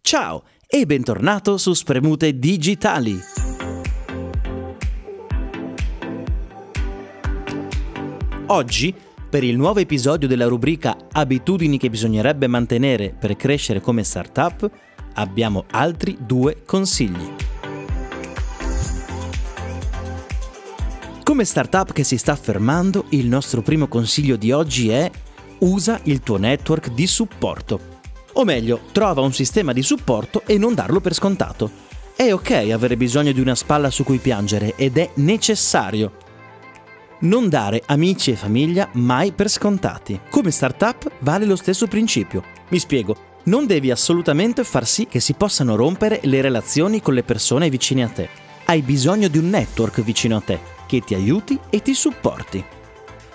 Ciao e bentornato su Spremute Digitali. Oggi, per il nuovo episodio della rubrica Abitudini che bisognerebbe mantenere per crescere come startup, abbiamo altri due consigli. Come startup che si sta affermando, il nostro primo consiglio di oggi è usa il tuo network di supporto. O meglio, trova un sistema di supporto e non darlo per scontato. È ok avere bisogno di una spalla su cui piangere ed è necessario. Non dare amici e famiglia mai per scontati. Come startup vale lo stesso principio. Mi spiego, non devi assolutamente far sì che si possano rompere le relazioni con le persone vicine a te. Hai bisogno di un network vicino a te che ti aiuti e ti supporti.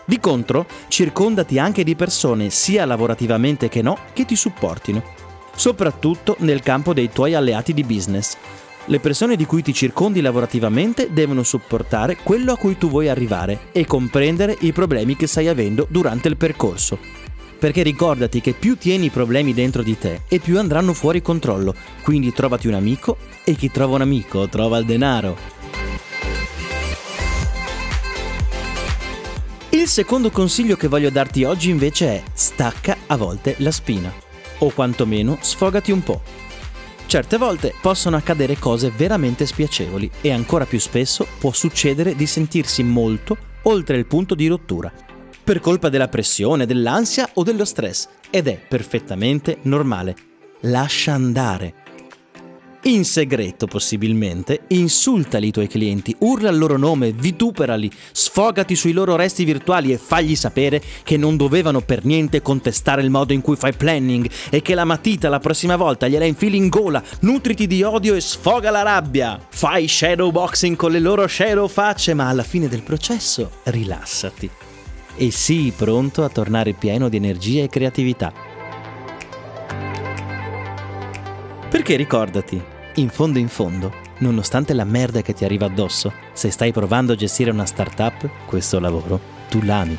Di contro, circondati anche di persone, sia lavorativamente che no, che ti supportino, soprattutto nel campo dei tuoi alleati di business. Le persone di cui ti circondi lavorativamente devono supportare quello a cui tu vuoi arrivare e comprendere i problemi che stai avendo durante il percorso. Perché ricordati che più tieni i problemi dentro di te e più andranno fuori controllo, quindi trovati un amico e chi trova un amico trova il denaro. Il secondo consiglio che voglio darti oggi invece è stacca a volte la spina, o quantomeno sfogati un po'. Certe volte possono accadere cose veramente spiacevoli e ancora più spesso può succedere di sentirsi molto oltre il punto di rottura, per colpa della pressione, dell'ansia o dello stress, ed è perfettamente normale. Lascia andare in segreto possibilmente, insultali i tuoi clienti, urla il loro nome, vituperali, sfogati sui loro resti virtuali e fagli sapere che non dovevano per niente contestare il modo in cui fai planning e che la matita la prossima volta gliela infili in gola, nutriti di odio e sfoga la rabbia. Fai shadowboxing con le loro shadow facce, ma alla fine del processo rilassati. E sii pronto a tornare pieno di energia e creatività. Perché ricordati, in fondo in fondo, nonostante la merda che ti arriva addosso, se stai provando a gestire una startup, questo lavoro tu l'ami.